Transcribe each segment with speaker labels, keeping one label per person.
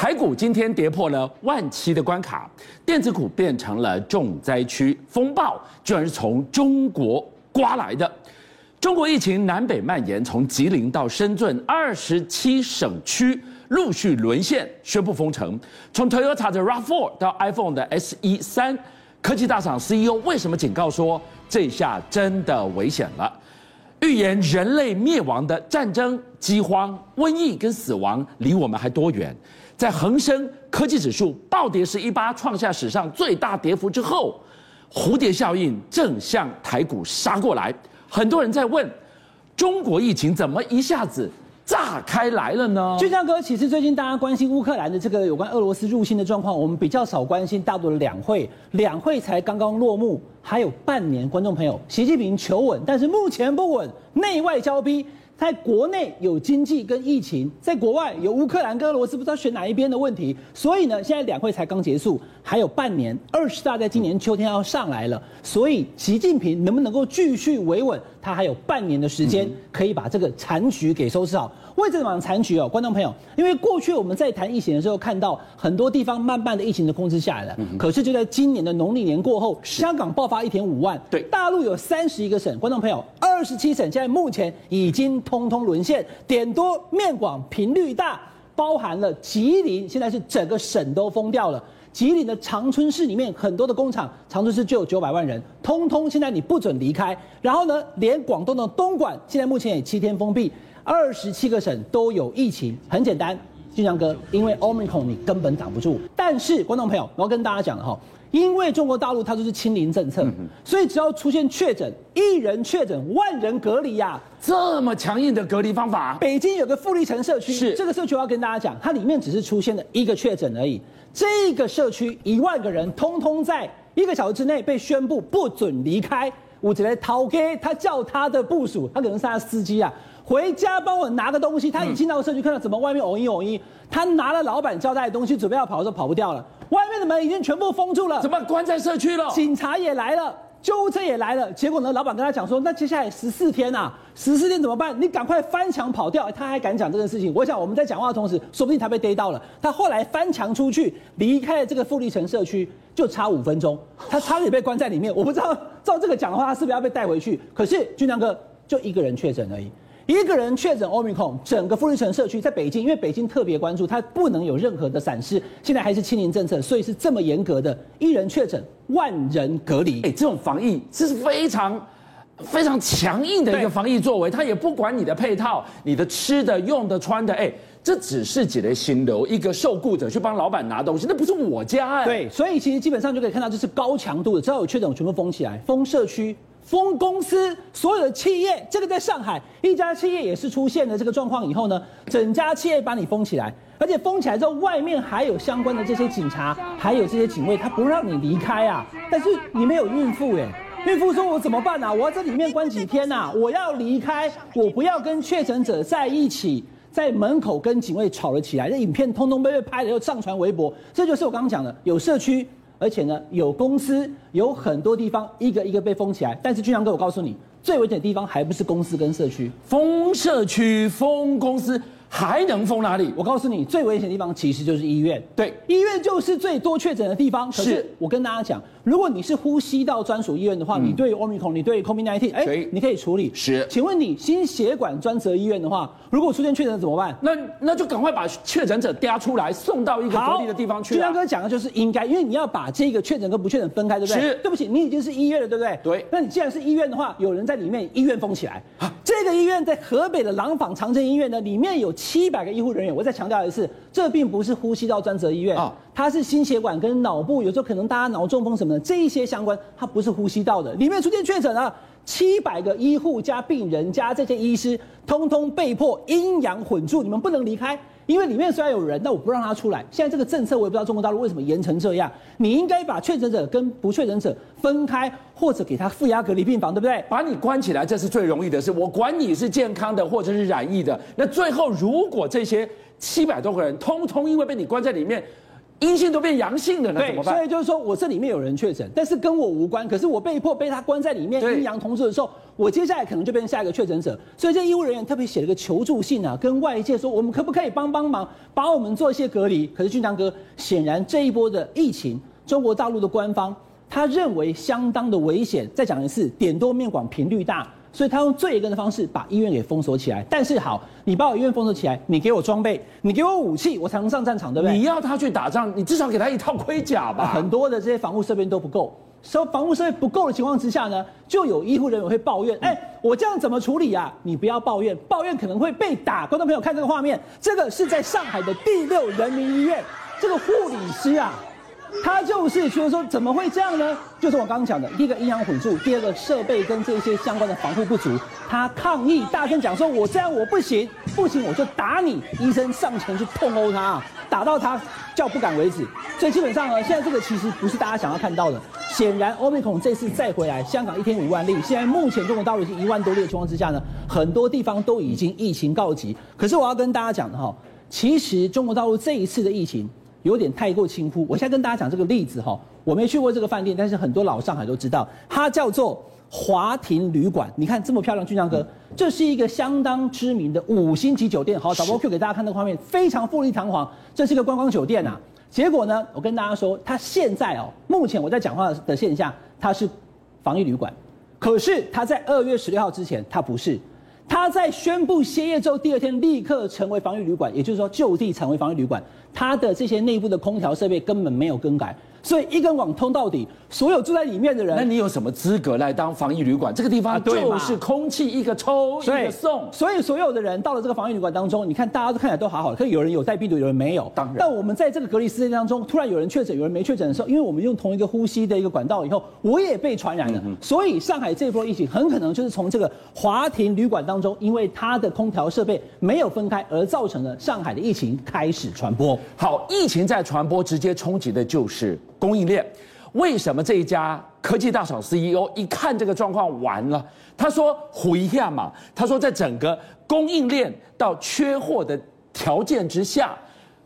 Speaker 1: 台股今天跌破了万七的关卡，电子股变成了重灾区，风暴居然是从中国刮来的。中国疫情南北蔓延，从吉林到深圳，二十七省区陆续沦陷，宣布封城。从 Toyota 的 RAV4 到 iPhone 的 SE 三，科技大厂 CEO 为什么警告说这下真的危险了？预言人类灭亡的战争、饥荒、瘟疫跟死亡离我们还多远？在恒生科技指数暴跌十一八，创下史上最大跌幅之后，蝴蝶效应正向台股杀过来。很多人在问：中国疫情怎么一下子炸开来了呢？
Speaker 2: 俊相哥，其实最近大家关心乌克兰的这个有关俄罗斯入侵的状况，我们比较少关心大陆的两会，两会才刚刚落幕。还有半年，观众朋友，习近平求稳，但是目前不稳，内外交逼。在国内有经济跟疫情，在国外有乌克兰跟俄罗斯不知道选哪一边的问题，所以呢，现在两会才刚结束，还有半年，二十大在今年秋天要上来了，所以习近平能不能够继续维稳，他还有半年的时间可以把这个残局给收拾好。为什么讲残局哦，观众朋友，因为过去我们在谈疫情的时候，看到很多地方慢慢的疫情的控制下来了。可是就在今年的农历年过后，香港爆发一点五万，对，大陆有三十一个省，观众朋友，二十七省现在目前已经通通沦陷，点多面广频率大，包含了吉林，现在是整个省都封掉了。吉林的长春市里面很多的工厂，长春市就有九百万人，通通现在你不准离开。然后呢，连广东的东莞现在目前也七天封闭。二十七个省都有疫情，很简单，俊强哥，因为 Omicron 你根本挡不住。但是观众朋友，我要跟大家讲了哈，因为中国大陆它就是清零政策，所以只要出现确诊，一人确诊万人隔离呀，
Speaker 1: 这么强硬的隔离方法。
Speaker 2: 北京有个富力城社区，
Speaker 1: 是这
Speaker 2: 个社区我要跟大家讲，它里面只是出现了一个确诊而已，这个社区一万个人通通在一个小时之内被宣布不准离开。我只来逃给他叫他的部署，他可能是他的司机啊。回家帮我拿个东西，他一进到社区看到怎么外面嗡一嗡一，他拿了老板交代的东西，准备要跑的时候跑不掉了，外面的门已经全部封住了，
Speaker 1: 怎么关在社区了？
Speaker 2: 警察也来了，救护车也来了，结果呢，老板跟他讲说，那接下来十四天啊，十四天怎么办？你赶快翻墙跑掉，他还敢讲这个事情？我想我们在讲话的同时，说不定他被逮到了。他后来翻墙出去，离开了这个富力城社区，就差五分钟，他差点被关在里面。我不知道照这个讲的话，他是不是要被带回去？可是俊相哥就一个人确诊而已。一个人确诊 Omicron，整个富力城社区在北京，因为北京特别关注，它不能有任何的闪失。现在还是清零政策，所以是这么严格的，一人确诊万人隔离。
Speaker 1: 哎，这种防疫这是非常非常强硬的一个防疫作为，他也不管你的配套、你的吃的、用的、穿的，哎，这只是几类心流，一个受雇者去帮老板拿东西，那不是我家哎。
Speaker 2: 对，所以其实基本上就可以看到，这是高强度的，只要有确诊，全部封起来，封社区。封公司，所有的企业，这个在上海一家企业也是出现了这个状况以后呢，整家企业把你封起来，而且封起来之后，外面还有相关的这些警察，还有这些警卫，他不让你离开啊。但是里面有孕妇哎，孕妇说我怎么办啊？我要在里面关几天呐？我要离开，我不要跟确诊者在一起，在门口跟警卫吵了起来，这影片通通被被拍了，又上传微博，这就是我刚刚讲的，有社区。而且呢，有公司有很多地方一个一个被封起来，但是俊阳哥，我告诉你，最危险的地方还不是公司跟社区，
Speaker 1: 封社区、封公司。还能封哪里？
Speaker 2: 我告诉你，最危险的地方其实就是医院。
Speaker 1: 对，
Speaker 2: 医院就是最多确诊的地方。可是我跟大家讲，如果你是呼吸道专属医院的话，嗯、你对 Omicron，你对 COVID-19，哎，以你可以处理。
Speaker 1: 是，
Speaker 2: 请问你心血管专责医院的话，如果出现确诊怎么办？
Speaker 1: 那那就赶快把确诊者嗲出来，送到一个隔离的地方去。
Speaker 2: 俊相哥讲的就是应该，因为你要把这个确诊跟不确诊分开，对不对？
Speaker 1: 是。
Speaker 2: 对不起，你已经是医院了，对不对？
Speaker 1: 对。
Speaker 2: 那你既然是医院的话，有人在里面，医院封起来。啊，这个医院在河北的廊坊长征医院呢，里面有七百个医护人员。我再强调一次，这并不是呼吸道专责医院啊，它是心血管跟脑部，有时候可能大家脑中风什么的这一些相关，它不是呼吸道的。里面出现确诊了七百个医护加病人加这些医师，通通被迫阴阳混住，你们不能离开。因为里面虽然有人，但我不让他出来。现在这个政策我也不知道中国大陆为什么严成这样。你应该把确诊者跟不确诊者分开，或者给他负压隔离病房，对不对？
Speaker 1: 把你关起来，这是最容易的事。我管你是健康的或者是染疫的。那最后如果这些七百多个人通通因为被你关在里面，阴性都变阳性的了，那怎么办？
Speaker 2: 所以就是说我这里面有人确诊，但是跟我无关。可是我被迫被他关在里面，阴阳同住的时候，我接下来可能就变成下一个确诊者。所以这医务人员特别写了个求助信啊，跟外界说，我们可不可以帮帮忙，把我们做一些隔离？可是俊相哥，显然这一波的疫情，中国大陆的官方他认为相当的危险。再讲一次，点多面广，频率大。所以他用最严格的方式把医院给封锁起来。但是好，你把我医院封锁起来，你给我装备，你给我武器，我才能上战场，对不对？
Speaker 1: 你要他去打仗，你至少给他一套盔甲吧。
Speaker 2: 很多的这些防护设备都不够，所以防护设备不够的情况之下呢，就有医护人员会抱怨：哎，我这样怎么处理啊？你不要抱怨，抱怨可能会被打。观众朋友看这个画面，这个是在上海的第六人民医院，这个护理师啊。他就是觉得说，怎么会这样呢？就是我刚刚讲的，第一个阴阳混住，第二个设备跟这些相关的防护不足。他抗议，大声讲说：“我这样我不行，不行我就打你！”医生上前去痛殴他，打到他叫不敢为止。所以基本上呢，现在这个其实不是大家想要看到的。显然，Omicron 这次再回来，香港一天五万例，现在目前中国大陆已经一万多例的情况之下呢，很多地方都已经疫情告急。可是我要跟大家讲的哈，其实中国大陆这一次的疫情。有点太过轻忽。我现在跟大家讲这个例子哈，我没去过这个饭店，但是很多老上海都知道，它叫做华庭旅馆。你看这么漂亮，俊江哥，这是一个相当知名的五星级酒店。好，导播 Q 给大家看那个画面，非常富丽堂皇，这是一个观光酒店呐。结果呢，我跟大家说，它现在哦，目前我在讲话的线下，它是防疫旅馆，可是它在二月十六号之前，它不是。他在宣布歇业之后，第二天立刻成为防御旅馆，也就是说就地成为防御旅馆。他的这些内部的空调设备根本没有更改。所以一根网通到底，所有住在里面的人，
Speaker 1: 那你有什么资格来当防疫旅馆？这个地方就是空气一个抽一个送，
Speaker 2: 所以所有的人到了这个防疫旅馆当中，你看大家都看起来都好好的，可是有人有带病毒，有人没有。当然，但我们在这个隔离时间当中，突然有人确诊，有人没确诊的时候，因为我们用同一个呼吸的一个管道以后，我也被传染了。所以上海这波疫情很可能就是从这个华庭旅馆当中，因为它的空调设备没有分开而造成了上海的疫情开始传播。
Speaker 1: 好，疫情在传播，直接冲击的就是。供应链，为什么这一家科技大厂 CEO 一看这个状况完了？他说：“回一下嘛。”他说：“在整个供应链到缺货的条件之下，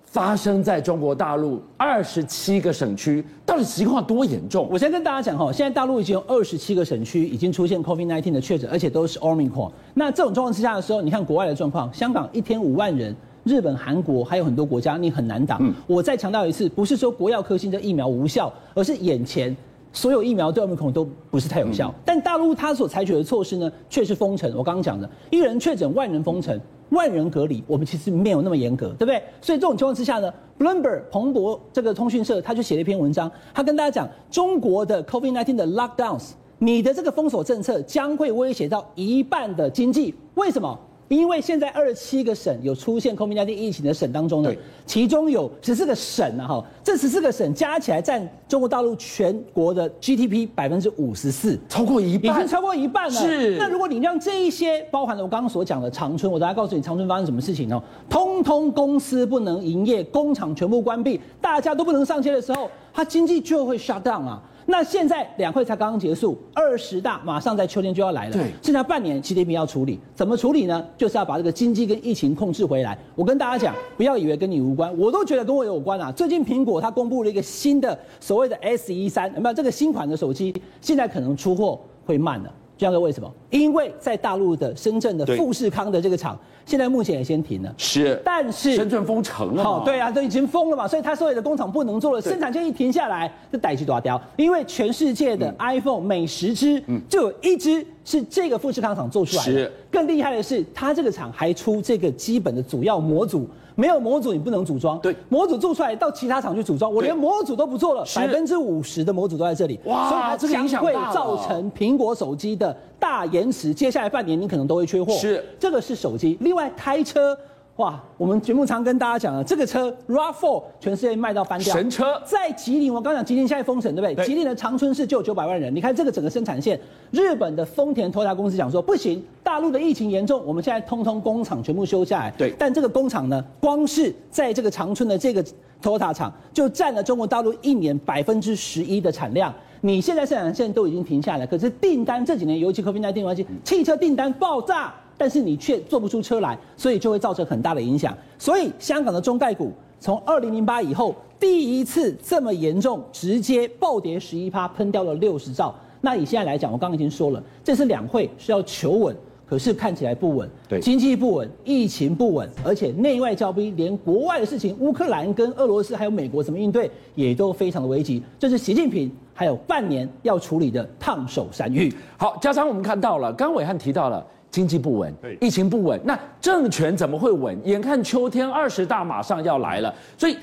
Speaker 1: 发生在中国大陆二十七个省区，到底情况多严重？”
Speaker 2: 我先跟大家讲哈，现在大陆已经有二十七个省区已经出现 COVID-19 的确诊，而且都是 Omicron。那这种状况之下的时候，你看国外的状况，香港一天五万人。日本、韩国还有很多国家，你很难打。嗯、我再强调一次，不是说国药科兴的疫苗无效，而是眼前所有疫苗对奥密克戎都不是太有效。嗯、但大陆它所采取的措施呢，却是封城。我刚刚讲的，一人确诊万人封城，万人隔离，我们其实没有那么严格，对不对？所以这种情况之下呢，Bloomberg 彭博这个通讯社他就写了一篇文章，他跟大家讲，中国的 COVID-19 的 lockdowns，你的这个封锁政策将会威胁到一半的经济，为什么？因为现在二十七个省有出现 COVID-19 疫情的省当中呢，其中有十四个省呢，哈，这十四个省加起来占中国大陆全国的 GDP 百分之五十四，
Speaker 1: 超过一半，
Speaker 2: 已经超过一半了。
Speaker 1: 是。
Speaker 2: 那如果你让这一些包含了我刚刚所讲的长春，我等下告诉你长春发生什么事情哦，通通公司不能营业，工厂全部关闭，大家都不能上街的时候，它经济就会 shut down 啊。那现在两会才刚刚结束，二十大马上在秋天就要来了，对，剩下半年习近平要处理，怎么处理呢？就是要把这个经济跟疫情控制回来。我跟大家讲，不要以为跟你无关，我都觉得跟我有关啊。最近苹果它公布了一个新的所谓的 S E 三，有没有这个新款的手机？现在可能出货会慢了。这样的为什么？因为在大陆的深圳的富士康的这个厂，现在目前也先停了。
Speaker 1: 是，
Speaker 2: 但是
Speaker 1: 深圳封城了。好，
Speaker 2: 对啊，都已经封了嘛，所以它所有的工厂不能做了，生产线一停下来，这代志大条。因为全世界的 iPhone 每十支，就有一只是这个富士康厂做出来的。是，更厉害的是，它这个厂还出这个基本的主要模组。没有模组你不能组装，对，模组做出来到其他厂去组装，我连模组都不做了，百分之五十的模组都在这里，哇，所以它将会造成苹果手机的大延迟，接下来半年你可能都会缺货。是，这个是手机，另外开车。哇，我们节目常跟大家讲了，这个车 RAV4 全世界卖到翻掉，
Speaker 1: 神车。
Speaker 2: 在吉林，我刚讲吉林现在封城，对不对？对。吉林的长春市就有九百万人，你看这个整个生产线，日本的丰田 Toyota 公司讲说不行，大陆的疫情严重，我们现在通通工厂全部休下来。对。但这个工厂呢，光是在这个长春的这个 Toyota 厂，就占了中国大陆一年百分之十一的产量。你现在生产线都已经停下来，可是订单这几年，尤其 COVID-19 关系，汽车订单爆炸。但是你却做不出车来，所以就会造成很大的影响。所以香港的中概股从二零零八以后第一次这么严重，直接暴跌十一趴，喷掉了六十兆。那以现在来讲，我刚刚已经说了，这次两会是要求稳。可是看起来不稳，
Speaker 1: 对，
Speaker 2: 经济不稳，疫情不稳，而且内外交逼，连国外的事情，乌克兰跟俄罗斯还有美国怎么应对，也都非常的危急。这是习近平还有半年要处理的烫手山芋。
Speaker 1: 好，加上我们看到了，刚伟汉提到了经济不稳，疫情不稳，那政权怎么会稳？眼看秋天二十大马上要来了，所以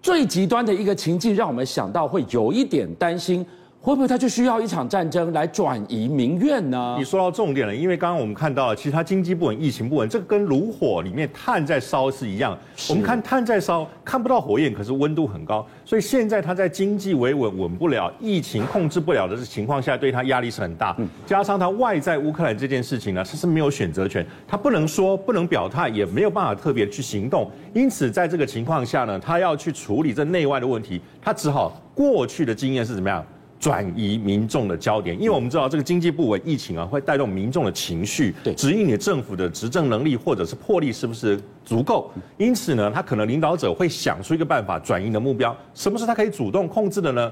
Speaker 1: 最极端的一个情境，让我们想到会有一点担心。会不会他就需要一场战争来转移民怨呢？
Speaker 3: 你说到重点了，因为刚刚我们看到了，其实他经济不稳、疫情不稳，这个跟炉火里面炭在烧是一样。我们看炭在烧，看不到火焰，可是温度很高。所以现在他在经济维稳稳不了，疫情控制不了的情况下，对他压力是很大。加上他外在乌克兰这件事情呢，他是没有选择权，他不能说、不能表态，也没有办法特别去行动。因此，在这个情况下呢，他要去处理这内外的问题，他只好过去的经验是怎么样？转移民众的焦点，因为我们知道这个经济不稳、疫情啊，会带动民众的情绪，对，指引你政府的执政能力或者是魄力是不是足够。因此呢，他可能领导者会想出一个办法转移的目标，什么是他可以主动控制的呢？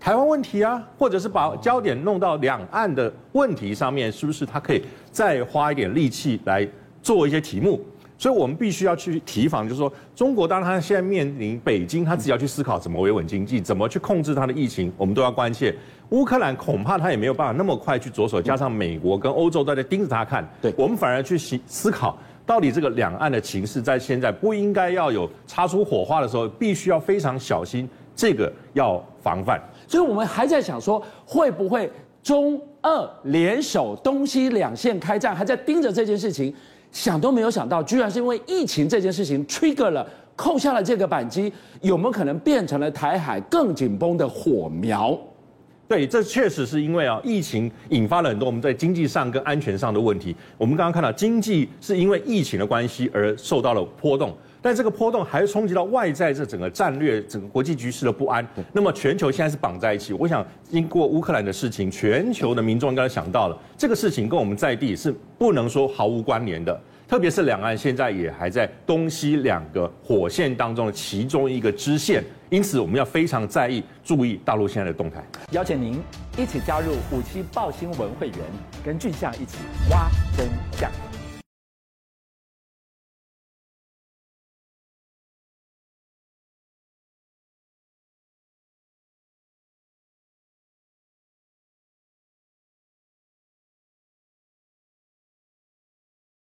Speaker 3: 台湾问题啊，或者是把焦点弄到两岸的问题上面，是不是他可以再花一点力气来做一些题目？所以我们必须要去提防，就是说，中国当然他现在面临北京，他自己要去思考怎么维稳经济，怎么去控制它的疫情，我们都要关切。乌克兰恐怕他也没有办法那么快去着手，加上美国跟欧洲都在盯着他看，对，我们反而去思思考，到底这个两岸的情势在现在不应该要有擦出火花的时候，必须要非常小心，这个要防范。
Speaker 1: 所以我们还在想说，会不会中俄联手东西两线开战，还在盯着这件事情。想都没有想到，居然是因为疫情这件事情 trigger 了，扣下了这个扳机，有没有可能变成了台海更紧绷的火苗？
Speaker 3: 对，这确实是因为啊，疫情引发了很多我们在经济上跟安全上的问题。我们刚刚看到，经济是因为疫情的关系而受到了波动。但这个波动还是冲击到外在这整个战略、整个国际局势的不安。那么全球现在是绑在一起。我想，经过乌克兰的事情，全球的民众应该想到了这个事情跟我们在地是不能说毫无关联的。特别是两岸现在也还在东西两个火线当中的其中一个支线，因此我们要非常在意、注意大陆现在的动态。
Speaker 4: 邀请您一起加入五七报新闻会员，跟俊相一起挖真相。